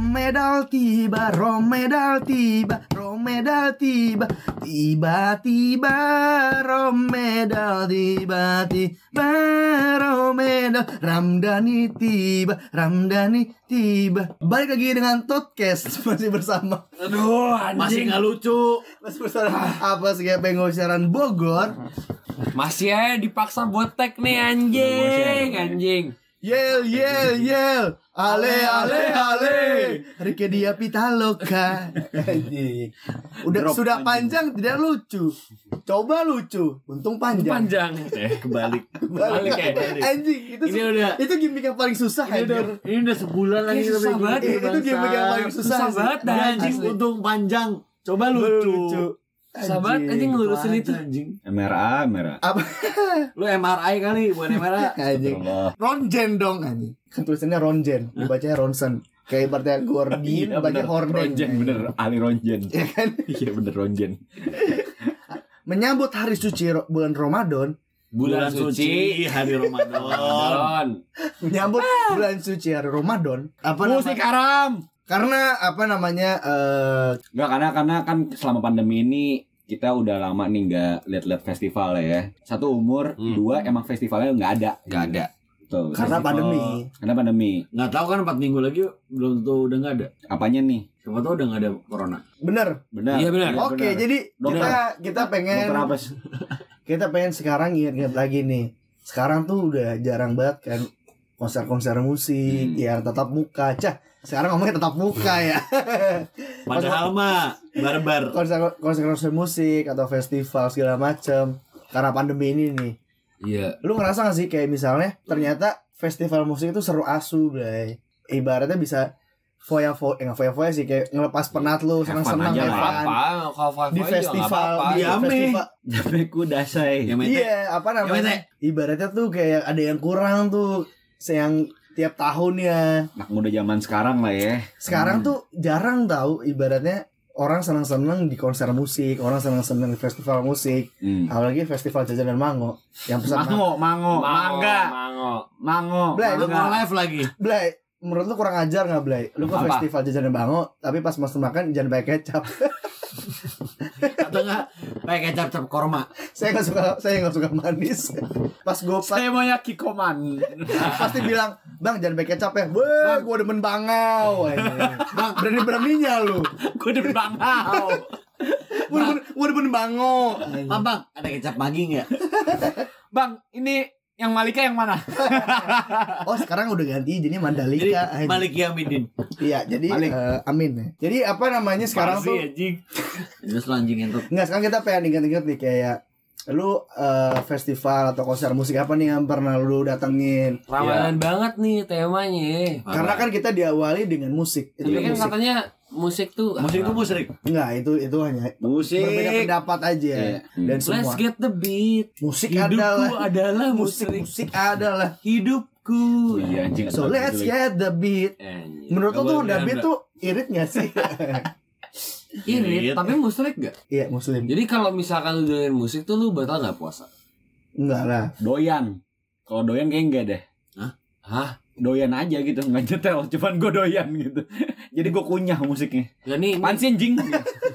Romedal tiba, Romedal tiba, Romedal tiba, tiba-tiba Romedal tiba-tiba Romedal Ramdhani tiba, Ramdhani tiba. Balik lagi dengan Todcast masih bersama Aduh, Masih nggak lucu. masih bersama apa sih pengosaran Bogor. Masih aja dipaksa buat tag nih anjing, anjing. Yel yel yel Ale ale ale Rike dia Pitaloka Anjing. Udah Drop sudah panjang tidak lucu Coba lucu Untung panjang Panjang. Eh, kebalik. Balik. Balik ya. Anjing itu Ini udah itu gimmick yang paling susah ini udah ini udah sebulan lagi Ini kita susah banget, itu gimmick yang paling susah Susah banget, anjing untung panjang. Coba lucu. Sahabat anjing ngelurusin itu. anjing. MRA, MRA. Apa Lu MRI kali, bukan MRI. anjing. Ronjen dong anjing Kan tulisannya Ronjen Dibacanya Ronsen Kayak ibaratnya Gordin Iya, Baca bener. Horden Ronjen, bener. Ali Ronjen. Ya kan Iya bener Ronjen. Menyambut hari suci bulan Ramadan Bulan suci hari Ramadan. Menyambut bulan suci hari Ramadan Apa Musik haram. Karena apa namanya eh Enggak karena karena kan selama pandemi ini kita udah lama nih nggak lihat-lihat festival ya. Satu umur, Hmm. dua emang festivalnya nggak ada. Gak ada. Tuh, Karena festival- pandemi Karena pandemi. Nggak tahu kan 4 minggu lagi belum tentu udah nggak ada. Apanya nih? Siapa tahu udah nggak ada corona. Bener Benar. Iya, benar. Oke benar. jadi Dokter. kita kita pengen kita pengen sekarang ingat-ingat lagi nih. Sekarang tuh udah jarang banget kan konser-konser musik Hmm. yang tatap muka. Cah, sekarang ngomongnya tatap muka ya. Padahal mah barbar. konser konser musik atau festival segala macem karena pandemi ini nih. Iya. Lu ngerasa gak sih kayak misalnya ternyata festival musik itu seru asu, Bray. Ibaratnya bisa foya-foya, eh, nggak foya-foya sih kayak ngelepas penat lu, have lah. fun. Apa? Kalau five Di festival, di festival, Jambe dasai. Ya. Iya, apa namanya? Ibaratnya tuh kayak ada yang kurang tuh yang tiap tahun ya. Anak muda zaman sekarang lah ya. Sekarang Hmm. tuh jarang tahu ibaratnya orang senang-senang di konser musik, orang senang-senang di festival musik, Hmm. apalagi festival jajanan mango yang pesan Mango, mango, mangga, Mango. mango. Blay, Lu mangga. mau live lagi. Blay, menurut lu kurang ajar nggak Blay? Lu ke festival jajanan mango, tapi pas mas makan jangan pakai kecap. Atau enggak pakai kecap cap korma. saya nggak suka, saya nggak suka manis. Pas gue pas, Saya mau yakikoman. pasti bilang, bang jangan pakai kecap ya. Wah, gue demen bangau. Bang, berani beraninya lu. Gue udah bangau. Gue demen, gue demen bango. Bang, bang, ada kecap magi nggak? Bang, ini yang Malika yang mana? Oh sekarang udah ganti jadi Mandalika. Jadi anjing. Malik Yamidin. Iya, jadi Malik. eh, amin ya. Jadi apa namanya sekarang tuh? anjing. Terus anjing entot. Enggak, sekarang kita pengen ingat-ingat nih kayak lu eh, festival atau konser musik apa nih yang pernah lu datengin? Ramadan banget nih temanya. Karena kan kita diawali dengan musik. Itu Tapi kan kan musik. katanya musik tuh Musik itu musrik. Enggak, itu itu hanya Musik. berbeda pendapat aja Iya. dan Let's semua. get the beat. Musik Hidupku adalah adalah musik musik. musik adalah. Hidupku. Iya anjing. So let's get the beat. Anjing. Menurut Nggak tuh boleh the beat bercanda. tuh irit gak sih? Irit, tapi musrik gak? Iya, muslim. Jadi kalau misalkan lu dengerin musik tuh lu batal gak puasa? Enggak lah. doyan. Kalau doyan kayak enggak deh. Hah? Doyan aja gitu, nggak nyetel, cuman gue doyan gitu. Jadi gue kunyah musiknya. Ya nih, Apaan sih anjing?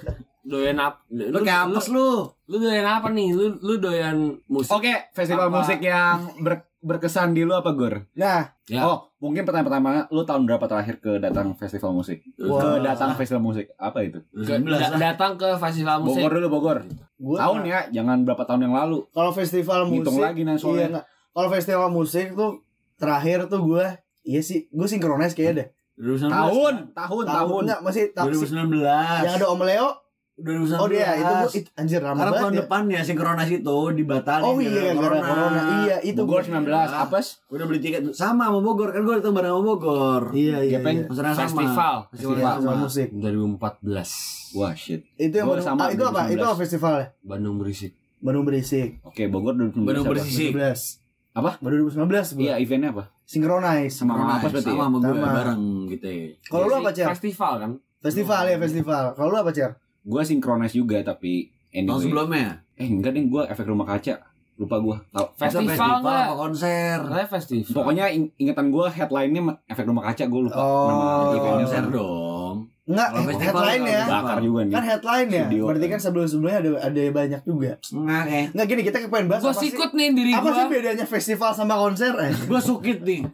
doyan apa? Lu kayak apes lu. Lu doyan apa nih? Lu lu doyan musik? Oke, festival Apa? musik yang ber- berkesan di lu apa, Gor? Nah, Ya. Oh, mungkin pertama-tama lu tahun berapa terakhir ke datang festival musik? Wah. Ke datang festival musik. Apa itu? Ke- 19 da- lah. datang ke festival musik. Bogor dulu, Bogor. gua Tahun ya, jangan berapa tahun yang lalu. Kalau festival musik Hitung lagi nah Iya soalnya. enggak. Kalau festival musik tuh terakhir tuh gue Iya sih, gue sinkronis kayaknya deh. 2019. Tahun, tahun, tahun. enggak masih ta- si- 2019. yang ada Om Leo. 2019. Oh dia itu gua it, anjir lama Karena tahun. Ya. depannya sinkronis itu dibatalin Oh iya gara-gara corona. Iya itu Bogor gua- 19, apes? Gue udah beli tiket sama sama Bogor kan gue datang bareng sama Bogor. Iya iya. Gepeng. iya. Sama. Festival. Festival Festival sama. musik. 2014 Wah, shit. Itu yang Gua Bandung, sama, ah, itu apa? 2019. Itu apa festivalnya? Bandung berisik. Bandung Berisik. Oke, Bogor 2019. Bandung? Berisik. 2019. Apa? Baru 2019 gua. Iya, eventnya apa? Synchronize. Sama Corona, apa berarti sama ya? sama gue Sama. bareng gitu ya. Kalau lu Jadi apa, Cer? Festival kan? Festival ya, festival. Kalau lu apa, Cer? Gue sinkronis juga tapi Tahun anyway. sebelumnya. Eh, enggak deh, gue efek rumah kaca. lupa gua tahu Festival Festival nggak? apa konser? Katanya festival. pokoknya ing- ingatan gua headline-nya efek rumah kaca gua lupa Oh. nama eventnya Konser dong. Enggak, Kalau festival headline ya. bakar juga nih Kan headline ya. Video. Berarti kan sebelum-sebelumnya ada ada banyak juga. Enggak eh. Enggak gini, kita pengen bahas Gue apa sih? sikut nih diri Apa gue. sih bedanya festival sama konser? Eh, Gua sukit nih.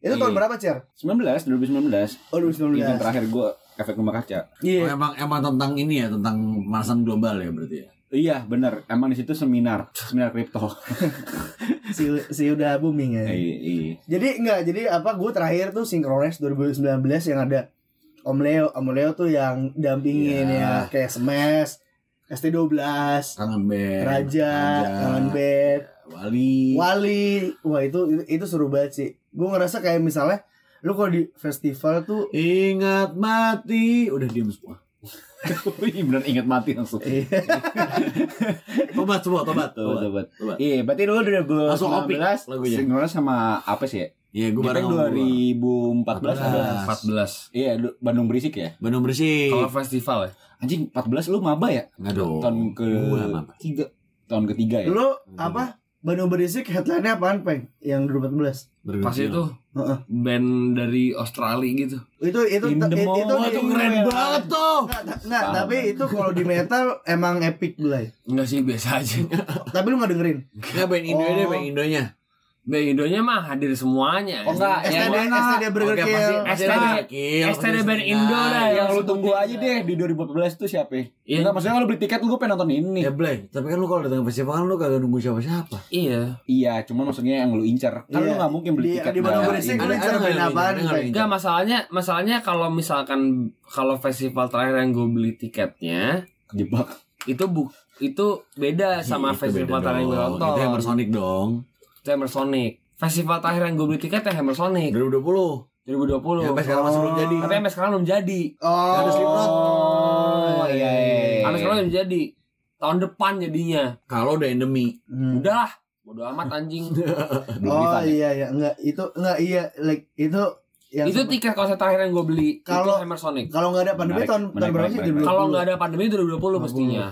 itu tahun Iya. berapa, Cer? 19 2019 Oh, 2019. event terakhir gua efek rumah kaca Oh, Iya. emang emang tentang ini ya, tentang pemanasan global ya berarti ya. iya bener emang di situ seminar seminar kripto Si, si udah booming ya. iya iya Jadi enggak, jadi apa gue terakhir tuh Synchronize 2019 yang ada Om Leo, Om Leo tuh yang dampingin Iya. ya kayak Smash, ST12, Kangen band. Raja, Kangen Band, Wali. Wali. Wah, itu, itu itu seru banget sih. Gue ngerasa kayak misalnya lu kalau di festival tuh Ingat mati. Udah diem semua. Ih, bener inget mati langsung iya. Tobat semua, tobat. Tobat. Tobat. Iya, berarti dulu Langsung opik 2019 lagunya. sinkronis sama apa sih ya? Iya, gue bareng sama gua. 2014 14. 14. Iya, du- Bandung berisik ya. Bandung bersih. Kalau festival ya. Anjing 14 lu maba ya? Enggak dong. Tahun ke Gua tiga. Tahun ketiga ya. Lu apa? Bandung Berisik headline-nya apaan, Peng? Yang 2014. Berguna. Pas itu Heeh. band dari Australia gitu. Itu itu In the itu, mall. itu di- itu keren banget tuh. Nggak, ta- nggak, Paham. tapi itu kalau di metal emang epic belai. Enggak sih biasa aja. Tapi lu nggak dengerin. Enggak band Indo deh, band Indonya. Band Indonya mah hadir semuanya. Oh, enggak. STD, Yang mana? STD Burger Oke, Kill. STD. Kill, STD ada. Indo dah, yang lu tunggu aja aja. deh di 2014 tuh siapa? Iya. Enggak, maksudnya kalau beli tiket lu gue pengen nonton ini. Ya Blay, tapi kan lu kalau datang ke festival kan lu kagak nunggu siapa-siapa. Iya. Iya, cuma maksudnya yang lu incer. Kan Iya. lu nggak mungkin beli Di- tiket. di nah, Berisik ini. lu Ada- incer apaan, yang-? Enggak masalahnya masalahnya kalau misalkan kalau festival terakhir yang gue beli tiketnya Kejebak. itu bu itu beda sama Itu festival terakhir yang gue nonton. Itu Hammer Sonic dong. Itu Hammer Sonic. Festival terakhir yang gue beli tiket ya Hammer Sonic 2020. 2020. Ya, sampai sekarang masih belum jadi. Tapi sampai sekarang belum jadi. Oh, Ada Slipknot. Oh, iya, iya. Sampai sekarang belum jadi. Tahun depan jadinya. Kalau udah endemi. Hmm. Udah lah. Bodo amat anjing. Belum Oh ya? iya iya enggak itu enggak iya like itu yang itu tiket konser terakhir yang gue beli. Kalau- itu Hammer Sonic. kalau nggak ada pandemi Menarik, tahun tahun berapa sih? Kalau nggak ada pandemi 2020 2020. mestinya.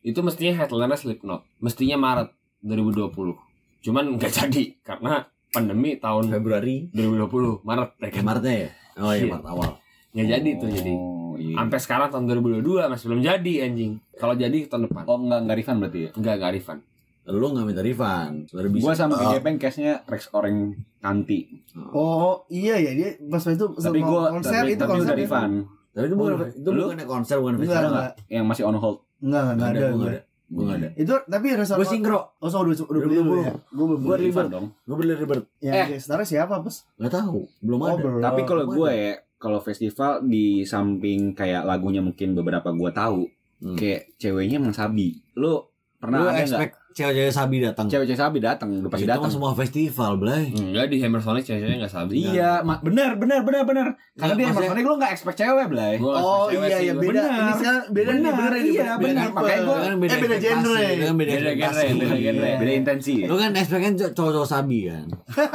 Itu mestinya headline Slipknot. Mestinya Maret 2020. Cuman nggak jadi karena pandemi tahun Februari. 2020 Maret ya kan. Maretnya ya? Oh iya, Iya. Maret awal. Nggak jadi tuh jadi. Oh, iya. Sampai sekarang tahun 2022 masih belum jadi anjing. Kalau jadi tahun depan. Oh, enggak enggak refund berarti ya? Enggak enggak refund. Lu gak minta refund. Sebenarnya bisa. Gua sama Oh. PJ Peng case-nya Rex Oreng Kanti. Oh iya ya dia pas itu Tapi gua konser tapi, itu tapi konser udah refund. Tapi itu bukan Oh, itu lu? bukannya konser bukan Enggak, festival. enggak. Yang masih on hold. Enggak enggak Enggak ada. enggak ada. Gua enggak ada. Itu tapi resort Gue sinkro. Oh, so udah udah beli dulu ya. Gue belum beli. ribet. Refund dong. Gue beli ribet. Yang Eh. gestarnya siapa, Pas? Gak tahu. Belum Oh, ada. Tapi kalau gue ya, kalau festival di samping kayak lagunya mungkin beberapa gue tahu, Hmm. kayak ceweknya emang sabi. Lu pernah Lu ada nggak? Cewek-cewek sabi datang. Cewek-cewek sabi datang, udah pasti Itu datang. semua festival, Blay. Enggak di Hammer Sonic cewek-ceweknya enggak sabi. Iya, ma- bener, bener, bener, bener. Karena Nggak, dia maksudnya- Sonic lu nggak expect cewek, Blay. Oh cewek iya sih, iya beda. Benar. Ini sekarang beda nih Benar, ini. iya, beda benar. Makanya gua- Kan eh beda ekspektasi, genre. kan beda Beda genre, beda genre. Iya. Beda intensi. Lu kan expect kan cowok-cowok sabi kan.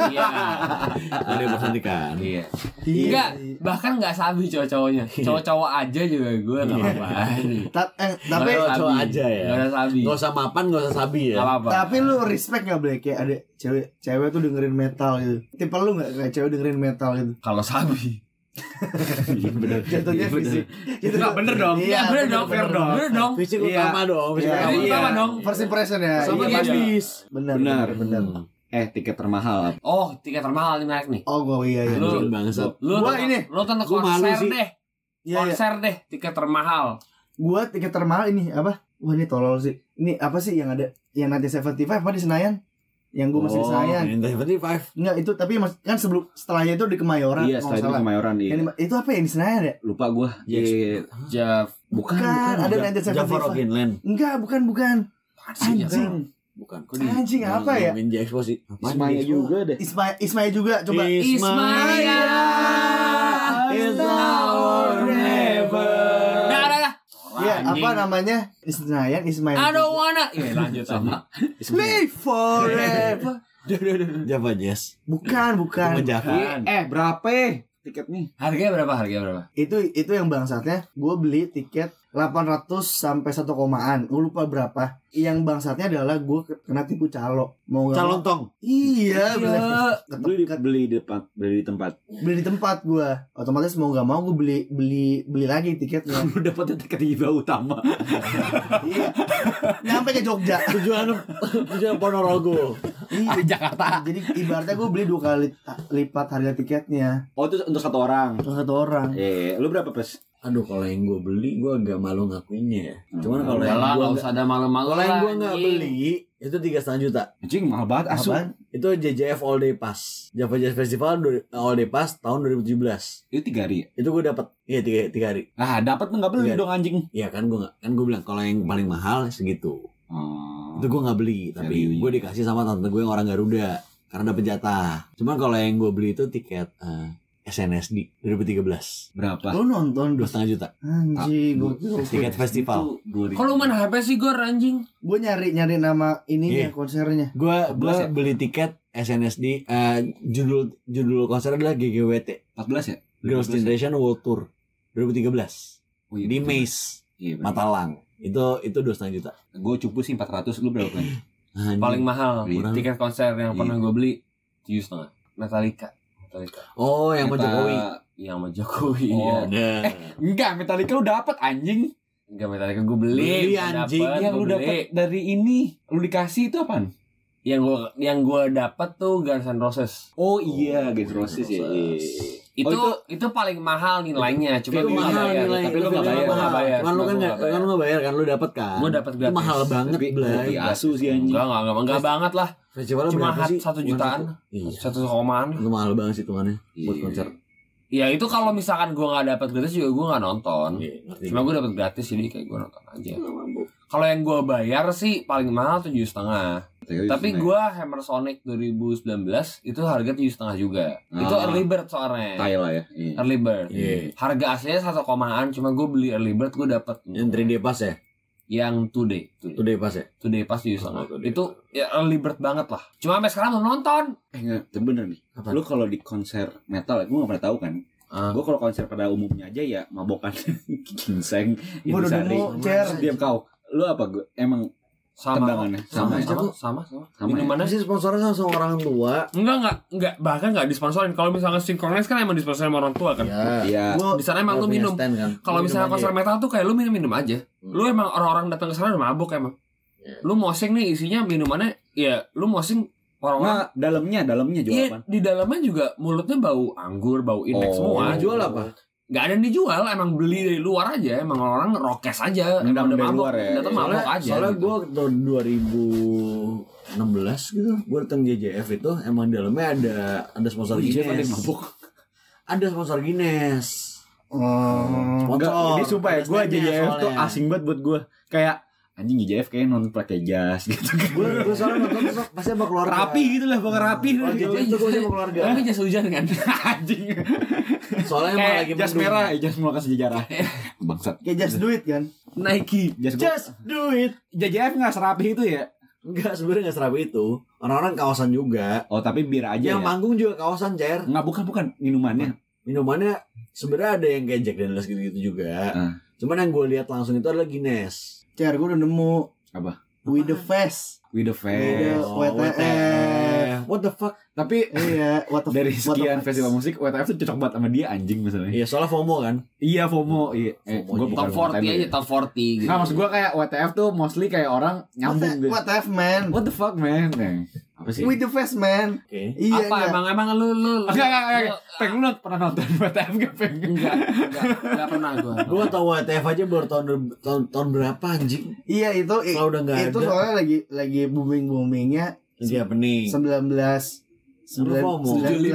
Iya. Dari Sonic kan. Iya. Enggak, bahkan enggak sabi cowok-cowoknya. Cowok-cowok aja juga gue enggak Iya. apa-apa. Eh, tapi ada cowok aja ya. Enggak ada sabi. Gak usah mapan, gak usah sabi ya. Enggak apa-apa. tapi lu respect gak boleh kayak ada cewek cewek tuh dengerin metal gitu. Tipe lu gak kayak cewek dengerin metal gitu. Kalau sabi. bener. Jatuhnya Iya, bener. fisik. Gitu Enggak bener dong. Iya, Iya, bener bener, dong. bener dong. Bener dong. Fisik Iya. utama dong. Fisik Iya, utama. Fisik utama dong. First impression ya. Sama Iya, iya. Benar. Benar. Benar. Hmm. Eh, tiket termahal. Oh, tiket termahal nih naik nih. Oh, gua iya iya. Lu-. Lu Gua tonton- ini. lu malu konser sih. deh. Iya, iya. Konser deh, tiket termahal. Gua tiket termahal ini apa? Wah, ini tolol sih. Ini apa sih yang ada yang nanti 75 apa di Senayan? Yang gua masih di Oh, Senayan. Ninja 75. Enggak, itu tapi mas- kan sebelum setelahnya itu di Kemayoran. Iya, setelah itu salah. Kemayoran iya. Yang di- itu apa yang di Senayan ya? Lupa gua. Yes. Iya. Jeff. Bukan, Bukan, bukan. ada Ja- 1975. Java Rock Inland. Enggak, bukan bukan. Anjing. Bukan. Anjing apa ya? Ninja Expo sih. Ismaya juga deh. Ismail Ismail juga coba. Ismaya is Anjing. apa namanya? Isnayan Ismail. I don't wanna. Iya, lanjut sama. Live forever. Java Jazz. Bukan, bukan. Bukan. Eh, berapa tiket nih? Harganya berapa? Harganya berapa? Itu itu yang bangsatnya gue beli tiket 800 sampai satu komaan. Gue lupa berapa. Yang bangsatnya adalah gue kena tipu calo. Mau Calon tong. Iya. Iya. beli di, beli di tempat beli di tempat beli di tempat gue. Otomatis mau nggak mau gue beli beli beli lagi tiketnya. lu dapetnya tiket tiba utama iya. Nyampe ke Jogja. Tujuan tujuan Ponorogo. Iya. Jakarta Jadi ibaratnya gue beli dua kali lipat harga tiketnya oh itu untuk satu orang untuk satu orang. eh lu berapa pes Aduh kalau yang gue beli gue agak malu ngakuinnya ya. Cuman Hmm. kalau yang gue nggak usah ada malu-malu kalau yang gue nggak beli itu tiga setengah juta. anjing mahal banget asu? Itu JJF All Day Pass. Java Jazz Festival All Day Pass tahun 2017. itu tiga hari ya? Itu gue dapat iya tiga tiga hari. ah dapat nggak beli dong anjing Iya kan gue kan gue bilang kalau yang paling mahal segitu. oh. Itu gue nggak beli tapi gue dikasih sama tante gue yang orang Garuda karena dapet jatah. Cuman kalau yang gue beli itu tiket eh, SNSD 2013 berapa Lu nonton dua setengah juta Anjing, gue tiket festival. Itu 2000. Kalau main HP sih gue anjing. gue nyari nyari nama ininya Iya. konsernya. Gue 14 gue ya? beli tiket SNSD eh, judul judul konser adalah GGWT 14 ya Girls 14 ya? Generation World Tour 2013 oh, iya, di betul. Maze iya, Matalang itu itu dua setengah juta gue cupu sih 400 lu berapa kan. Paling mahal tiket konser yang Iya. pernah gue beli tujuh setengah. Metallica. Metallica. oh yang sama Meta- Jokowi Yang sama Jokowi. Oh, iya. Nah. enggak Metallica lu dapat anjing Enggak Metallica gue beli. Beli, anjing. dapet, yang lu dapat dari ini lu dikasih itu apaan Yang gue yang gue dapat tuh Guns N' Roses. oh iya Guns N' Roses ya iya. Itu, Oh, itu paling mahal nilainya. Cuma itu mahal bayar. nilainya tapi lu itu nggak film bayar. mahal. Nggak bayar. Cuman lu kan gua nggak nggak kan lu nggak bayar kan lu dapat kan Gue dapat itu gratis. mahal banget Tapi asu sih anjing Enggak, enggak, enggak, enggak banget lah. Cuma satu jutaan. iya Satu komaan. itu mahal banget sih tuannya buat Iya. konser Ya itu kalau misalkan gue nggak dapat gratis juga gue nggak nonton. iya ngerti Cuma gue dapat gratis jadi kayak gue nonton aja. Kalau yang gue bayar sih paling mahal tujuh setengah. Tapi gue Hammer Sonic 2019 itu harga tujuh setengah juga. Itu Ah. early bird soalnya. tai lah ya iya. Early bird. Iya. Harga aslinya satu komaan, cuma gue beli early bird gue dapat yang 3D pass ya yang today. Today, 2D pass ya today pas tujuh setengah. Oh, today Itu ya early bird banget lah. Cuma sampai sekarang belum nonton. eh enggak bener nih Apa? lu kalau di konser metal gue gak pernah tahu kan Ah. gue kalau konser pada umumnya aja ya mabokan ginseng Gue udah intisari diam kau lu apa gue emang Sama. Tembangannya. Sama, Sama, sama, Cak. sama, sama. Sama ya? Minumannya Pasti sponsornya sama, sama orang tua Enggak, enggak, enggak, bahkan enggak disponsorin. Kalau misalnya Synchronize kan emang disponsorin sama orang tua kan. ya iya Gue Di sana emang lu minum. stand kan. Kalau misalnya konser metal tuh kayak lu minum-minum aja. Hmm. Lu emang orang-orang datang ke sana udah mabuk emang. Ya. Lu mosing nih isinya minumannya ya lu mosing orang-orang Nggak, dalamnya dalamnya jual Iya, apa di dalamnya juga mulutnya bau anggur, bau indeks Oh. semua. Dijual apa? Gak ada yang dijual, emang beli dari luar aja, emang orang rokes aja, emang udah luar ya. datang Soalnya, mabuk aja. soalnya gitu. gue tahun 2016 gitu, gue datang JJF itu emang di dalamnya ada ada sponsor Oh, iya, ada Guinness. mabuk. Ada sponsor Guinness. Oh. Sponsor. Enggak, ini sumpah ya, gue JJF tuh asing banget buat gue. Kayak anjing JJF kayak non pakai jas gitu kan. Gue gue soalnya nonton tuh pasti sama keluarga. rapi gitu lah, pokoknya rapi. Oh, JJF tuh gue sama keluarga. Tapi jas hujan kan? anjing. Soalnya emang lagi jas merah, jas melakukan sejarah. Bangsat. Kayak just do it kan. Nike. Jas gua- Just do it. JJF nggak serapi itu ya? Enggak, sebenarnya enggak serapi itu. Orang-orang kawasan juga. Oh tapi bir aja yang ya? manggung juga kawasan, Cer. Nggak bukan bukan minumannya. Minumannya sebenarnya ada yang kayak Jack Daniels gitu-gitu juga. Ah. Cuman yang gue lihat langsung itu adalah Guinness. Cer, gue udah nemu. Apa? With the face. With the face. WTF. What the fuck? Tapi Iya, what the dari what the sekian facts. festival musik WTF tuh cocok banget sama dia anjing misalnya. Iya, soalnya FOMO kan. Iya FOMO, iya. Eh, FOMO gua iya. bukan Top FOMO 40 time aja, ya. top 40 gitu. Nggak, maksud gua kayak WTF tuh mostly kayak orang What nyambung the- gitu. What the F, man? What the fuck man? Sih? With the face, man. Oke. Iya, Apa enggak. emang emang lu lu lu- Enggak, enggak, enggak. lu- Peng lu pernah nonton WTF gak Peng? Enggak, enggak, enggak pernah gua. Gue tau WTF aja baru tahun, tahun tahun berapa anjing? Iya, itu Kalau udah nggak itu ada. soalnya lagi lagi booming boomingnya Lagi happening. 19 Lu FOMO. 19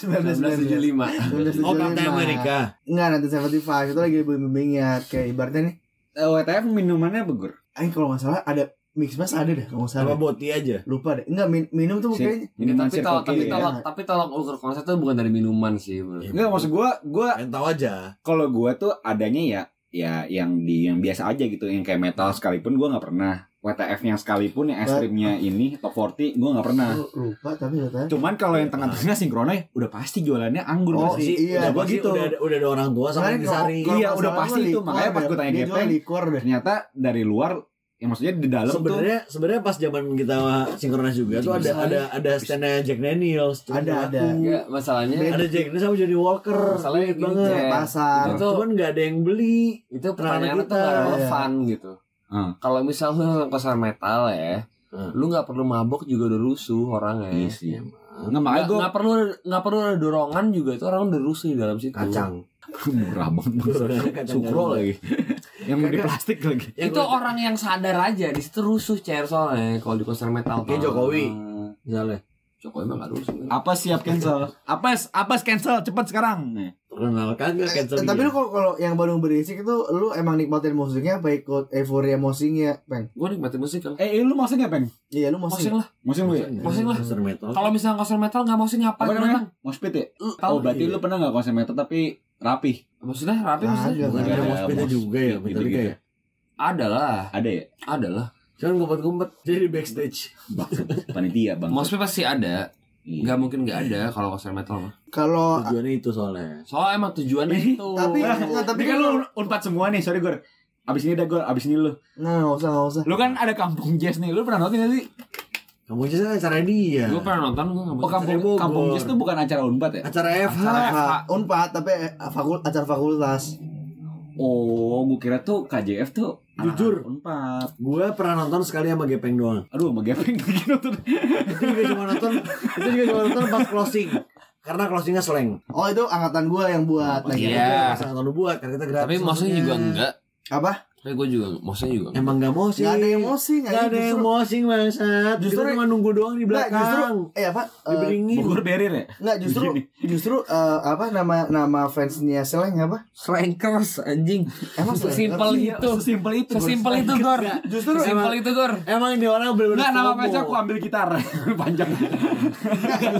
19 1975. Oh, Captain America. Enggak, nanti 75 itu lagi booming-boomingnya kayak ibaratnya nih. Eh, WTF minumannya begur. Eh kalau nggak salah ada mix mas ada deh kalau nggak Apa salah. boti aja? Lupa deh. Enggak min- minum tuh kayaknya. Ini tapi Circle tolong K tapi ya. tolong tapi tolong ukur konsep tuh bukan dari minuman sih. bro. Enggak, maksud gua gua Pengen tahu aja. kalau gua tuh adanya ya ya yang di yang biasa aja gitu yang kayak metal sekalipun gua nggak pernah WTF-nya sekalipun yang ekstrimnya ini top 40 gue nggak pernah. Lu lupa tapi tahu. Cuman kalau yang tengah-tengah sinkronnya udah pasti jualannya anggur Oh, pasti. iya, udah gua Pasti gitu. Udah, ada- udah ada orang tua sama yang disari. Iya, udah salah pasti itu. Makanya pas gua tanya deh. Ternyata dari luar ya maksudnya di dalam tuh Sebenarnya sebenarnya pas zaman kita sinkronis juga tuh ada ada ada standnya Jack Daniels. Ada, ada. Enggak, masalahnya Ada Jack Daniels sama Johnny Walker. Masalahnya gini, banget. Jack. Pasar. Itu tuh- Cuman nggak ada yang beli. itu pertanyaannya kita. tuh gak Iya. relevan gitu. Hmm. Kalau misal lu nonton konser metal ya, Hmm. lu nggak perlu mabok juga udah rusuh orangnya. Iya sih. Emang. Nggak makanya gue nggak perlu nggak perlu ada dorongan juga itu orang udah rusuh di dalam situ. Kacang. murah banget. Kacang Sukro lagi. yang di plastik lagi. Yang itu gua- orang yang sadar aja di situ rusuh cair soalnya kalau di konser metal. Kayak Jokowi. Hmm, Misalnya Jokowi emang gak rusuh. Apa siap cancel? Apa apa cancel cepat sekarang? Terkenal kagak cancel. Eh, tapi dia. lu kalau kalau yang Bandung berisik itu lu emang nikmatin musiknya apa ikut euforia musiknya, Peng? Gue nikmatin musik kan. Eh, lu nggak peng? Iya, lu Musik musik. lah. Mosing lu ya? Musik lah. Konser metal. Kalau misalnya konser metal nggak musik Apa ngapain? namanya? Bang? Moshpit ya? Lu Oh, tahu berarti iya. lu pernah nggak konser metal tapi rapi? maksudnya rapi Ah, maksudnya? Ada ada moshpitnya mosh juga ya, Metallica gitu-gitu. ya. Ada lah, Ada ya? ada lah. Cuman ngumpet-ngumpet jadi di backstage. Panitia bang. Moshpit pasti ada. Iya. Nggak mungkin nggak ada kalau konser metal mah. Kalau Tujuannya itu soalnya. Soalnya emang tujuannya itu. tapi Nah, enggak, tapi Tapi kan lu unpad semua nih, sorry gue. Abis ini udah gue, abis ini lu. Nah, enggak usah, enggak usah. Lu kan ada kampung jazz nih, lu pernah nonton gak sih? Kamu aja kan acara dia. Gue pernah nonton gue nggak Oh kampung, Bogor. kampung jazz tuh bukan acara unpad ya? Acara FH. Acara FH, Unpad tapi eh, fakul acara fakultas. Oh, gue kira tuh KJF tuh Jujur. unpad. Gue pernah nonton sekali sama Gepeng doang. Aduh, sama Gepeng lagi nonton. itu juga cuma nonton itu juga cuma nonton pas closing karena closingnya slang Oh, itu angkatan gua yang buat. Nah, Iya. kita sangat buat karena kita gratis Tapi maksudnya juga enggak. Apa? Tapi gue juga maksudnya juga. enggak. emang gak mau sih Enggak ada emosi, Nggak ada yang justru- mosing bangsat Justru- cuma nunggu doang di Enggak, justru belakang eh apa? Eh, Diberingin Bogor barrier ya? Enggak, justru justru eh, apa nama nama fansnya Seleng apa? Slankers anjing. Emang Sesimpel itu. Sesimpel itu. Sesimpel itu Gor. Justru Sesimpel itu Gor. Emang ini orang bener-bener Enggak, nama fansnya aku ambil gitar panjang.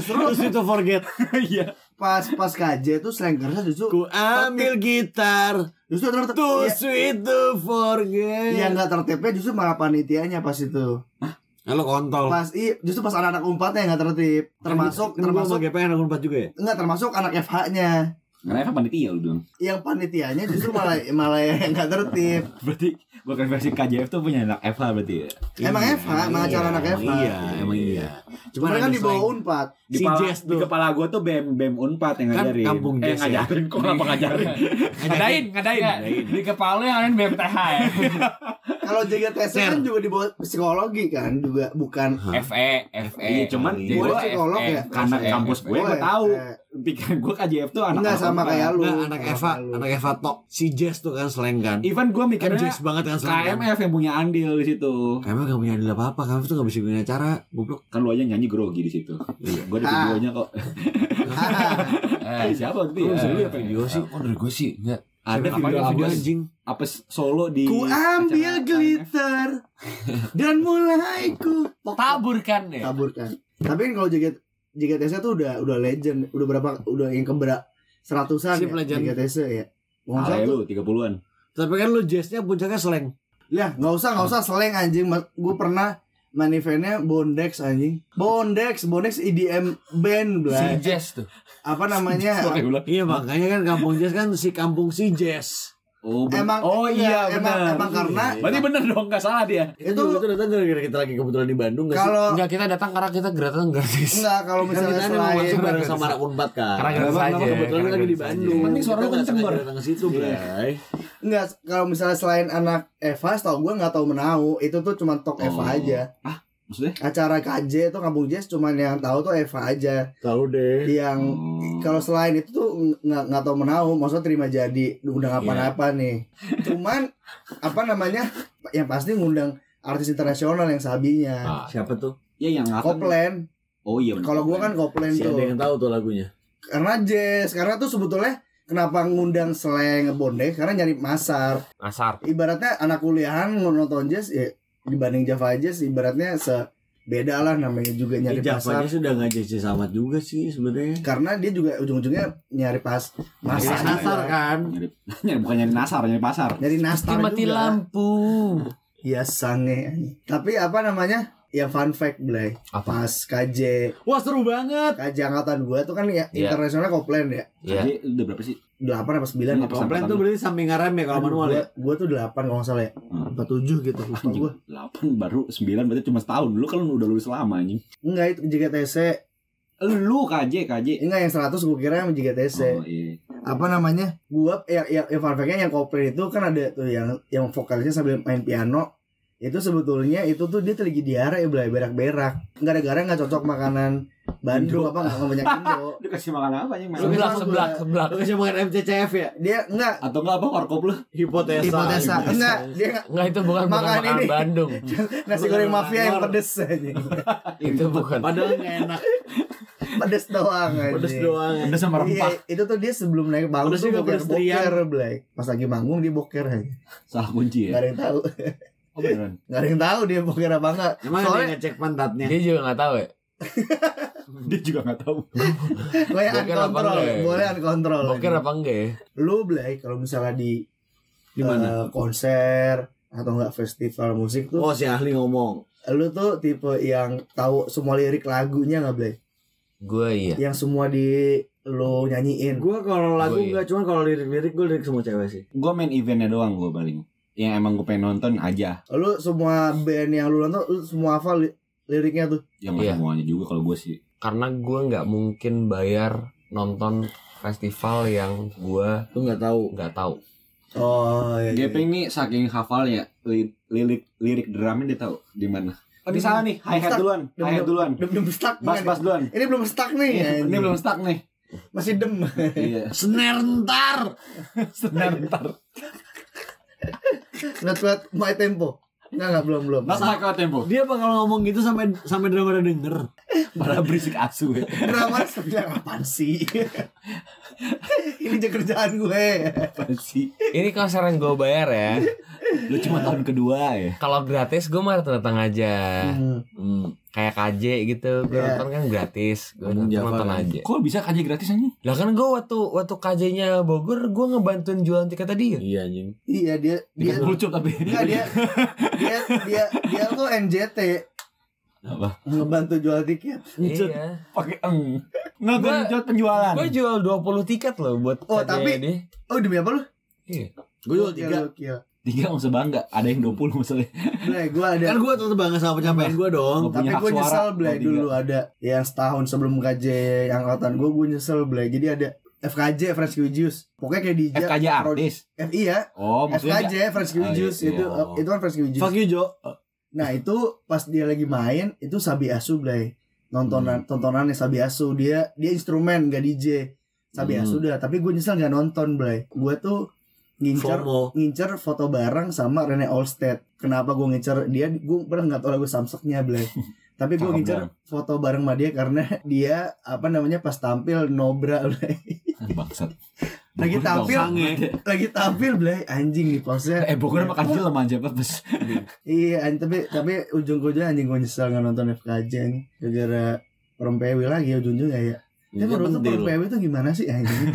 Terus itu forget Iya. Pas pas KJ tuh Slankersnya justru Ku ambil gitar justru ter Too iya, sweet to forget iya nggak tertibnya justru malah panitianya pas itu. Halo kontol Pas iya justru pas anak-anak umpatnya yang nggak tertib. Termasuk Kan gua sama termasuk Gepeng anak unpad juga ya enggak termasuk anak FH-nya. Karena Eva panitia lu dong. Yang panitianya justru malah malah yang nggak tertib. Berarti bukan versi KJF tuh punya anak Eva berarti ya. Emang Iya, FH, emang acara anak FH. Iya emang iya Cuma kan di bawah unpad. Di, Si kepala, Jazz di tuh. kepala gue tuh BEM BEM Unpad yang Kan ngajarin. kampung eh ya. ngajarin kok kenapa ngajarin? ngadain, ngadain. Di kepala yang lain BMTH ya. Kalau JGTS kan juga di bawah psikologi kan juga bukan FE, FE. Iya, cuman Iya. Boleh Gua psikolog FE. ya? Karena FE. kampus gue gue tahu. Pikiran gue KJF tuh anak Enggak sama kayak lu. Nah, anak Eva, lu. anak Eva tok. Si Jazz tuh kan slang kan. Even gue Kan mikirnya Jazz banget kan slang kan. KMF yang punya andil di situ. KMF gak punya adil apa-apa, KMF tuh gak bisa punya acara. Goblok. Kan lu aja nyanyi grogi di situ. Gue ada Ah. videonya kok. Eh, Siapa Lu bisa ya? lihat video sih. Oh dari gue sih enggak. Ada Apa video video apa anjing. apa solo di Ku ambil acara glitter dan mulai ku Taburkan ya. taburkan. Tapi kan kalau JGT JGTS tuh udah udah legend, udah berapa udah yang keberapa seratusan Sip, ya, legend. JGTS ya. Mau satu. lu 30-an. Tapi kan lu jazznya puncaknya slang. Ya, nggak usah nggak usah seleng anjing. Gue pernah main eventnya Bondex anjing. Bondex, Bondex EDM band Si lah. Jazz tuh. Apa namanya? Sorry. Iya makanya kan kampung jazz kan si kampung si jazz. Oh, ben- Emang oh iya emang, benar. emang karena Berarti bener dong, gak salah dia. Itu itu datang gara-gara kita lagi kebetulan di Bandung gak sih? kalau Enggak kita datang karena kita gratis gratis. enggak kalau Kan misalnya kita emang masuk selain bareng sama anak Unpad kan. Karena Emang- gratis emang aja, kebetulan karena kita lagi di. Bandung. Penting suara lu nggak kenceng, Bor. datang ke situ, Bray. enggak kalau misalnya selain anak Eva, tau gue nggak tahu menau itu tuh cuma tok Eva Oh. aja. Maksudnya? Acara KJ itu kampung jazz cuman yang tahu tuh Eva aja. Tahu deh. Yang Oh. kalau selain itu tuh nggak nggak tahu menau, maksudnya terima jadi udah apa-apa nih. Cuman apa namanya? Yang pasti ngundang artis internasional yang sabinya. Ah, Siapa tuh? ya yang. Koplen. Oh iya. Kalau gua kan Koplen Si tuh. ada yang tahu tuh lagunya. Karena jazz, karena tuh sebetulnya kenapa ngundang slang bondek karena nyari masar. Nasar. Ibaratnya anak kuliahan nonton jazz ya dibanding Java Jazz ibaratnya se beda lah namanya juga nyari Ini pasar. Javanya sudah nggak jazz amat juga sih sebenarnya. Karena dia juga ujung-ujungnya nyari pas Masih masar nasar kan. nyari, nyari bukan nyari nasar, nyari pasar. Nyari nastar mati lampu. ya sange tapi apa namanya ya fun fact Blay Apa? pas KJ Wah seru banget. KJ angkatan gua tuh kan ya Iya. internasional koplen ya. Jadi udah berapa sih? 8 apa 9 Nggak gitu. Komplain tuh berarti samping rem ya kalau manual ya. gua, gua tuh 8 kalau nggak salah ya Hmm. apa 7 gitu lupa gua 8 baru 9 berarti cuma setahun. Lu kan udah lulus lama anjing. enggak itu JGTC Lu KJ KJ. enggak yang 100 gua kira yang JGTC Oh iya. apa namanya gua ya ya, ya fun fact-nya yang koplen itu kan ada tuh yang yang vokalisnya sambil main piano itu sebetulnya itu tuh dia tuh lagi diare ya belai berak-berak gara-gara nggak cocok makanan Bandung apa nggak banyak Indo Lu kasih makan apa? Lu Seblak, gua- seblak. Lu kasih makan MCCF ya? dia enggak Atau enggak apa warkop lu? Hipotesa. hipotesa enggak dia nggak Enggak itu bukan Makan makanan ini. Bandung. nasi goreng mafia yang pedes aja itu bukan. Padahal nggak enak. pedes doang aja Pedes doang. Udah sama rempah. Iya, itu tuh dia sebelum naik panggung Pedesnya tuh nggak boker pedes boker Blay. Pas lagi manggung dia boker aja. Salah kunci Gak ya. ada yang tahu. Oh beneran. Gak ada yang tahu dia boker apa enggak. Emang Soalnya ngecek pantatnya? Dia juga nggak tahu ya. Dia juga enggak tahu. boleh uncontrol, ya? boleh uncontrol. Boker apa enggak ya? Lu Blay kalau misalnya di Di mana? eh, konser atau enggak festival musik tuh Oh si ahli ngomong. lu tuh tipe yang tahu semua lirik lagunya nggak Blay? Gue iya. Yang semua di lu nyanyiin. Gue kalau lagu Oh, iya. enggak, cuman kalau lirik-lirik gue lirik semua cewek sih. Gua main eventnya doang gua paling. Yang emang gue pengen nonton aja. Lu semua band yang lu nonton lu semua hafal li- liriknya tuh. Yang nggak Iya. semuanya juga kalau gue sih. Karena gue nggak mungkin bayar nonton festival yang gue Lu nggak tahu. nggak tahu. Oh iya. iya. GP ini saking hafalnya li- lirik lirik drumnya dia tahu di mana. Oh di sana nih, hi hat duluan, hi hat duluan. Belum, belum stuck Bass nih. bass duluan. Ini belum stuck nih. Iya, Ini belum stuck nih. masih dem. Iya. Snare ntar. Sebentar, bentar. Not buat my tempo. Enggak enggak belum belum. Not my tempo. Dia bakal ngomong gitu sampai sampai drama denger. Pada berisik asu ya. Drama sebenarnya apaan sih? Ini aja kerjaan gue. Apa sih? Ini konser yang gue bayar ya. Lu cuma tahun kedua ya. Kalau gratis gue mah datang aja. Hmm. Hmm, kayak KJ gitu, gue Iya. nonton kan gratis, gue nonton, nonton kan. aja. Kok bisa kaji gratis aja? Lah kan gue waktu waktu KJ-nya Bogor, gue ngebantuin jualan tiket tadi ya. Iya anjing. Iya dia dia lucu tapi. enggak dia dia dia dia tuh NJT Apa? ngebantu jual tiket. Iya. Pakai eng. Gua- genjot penjualan. Gue jual 20 tiket loh buat Oh, KJ tapi- ini. Oh demi apa lu? Iya. Gue jual tiga. Tiga nggak usah bangga. Ada yang 20 masalahnya. Blay, gue ada Kan gue tetap bangga sama pencapaian gue dong. Tapi gue nyesel Blay dulu ada yang setahun sebelum KJ yang angkatan gue gue nyesel Blay jadi ada FKJ Fresh Juice pokoknya kayak DJ FKJ artis. FI ya Oh, maksudnya FKJ Fresh Ah, iya, Juice iya. itu Oh. itu kan Fresh Juice Fuck you Jo. nah itu pas dia lagi main itu Sabi Asu Blay nontonan Hmm. tontonannya Sabi Asu dia dia instrumen gak DJ Sabi Hmm. Asu dah tapi gue nyesel gak nonton Blay gue tuh ngincer FOMO. ngincer foto bareng sama Rene Olsted. Kenapa gue ngincer dia? Gue pernah nggak tahu lagu Samseknya, Blay. Tapi gue ngincer foto bareng sama dia karena dia apa namanya pas tampil nobra, Blay. bangsat. Lagi tampil, lagi tampil, Blay. Anjing nih posnya. Eh, Bogor makan film aja, Bes. Iya, anjing, tapi tapi ujung-ujungnya anjing gue nyesel nggak nonton FKJ nih. Gara-gara PW lagi ujung-ujungnya ya. Ya menurut lu itu gimana sih anjing?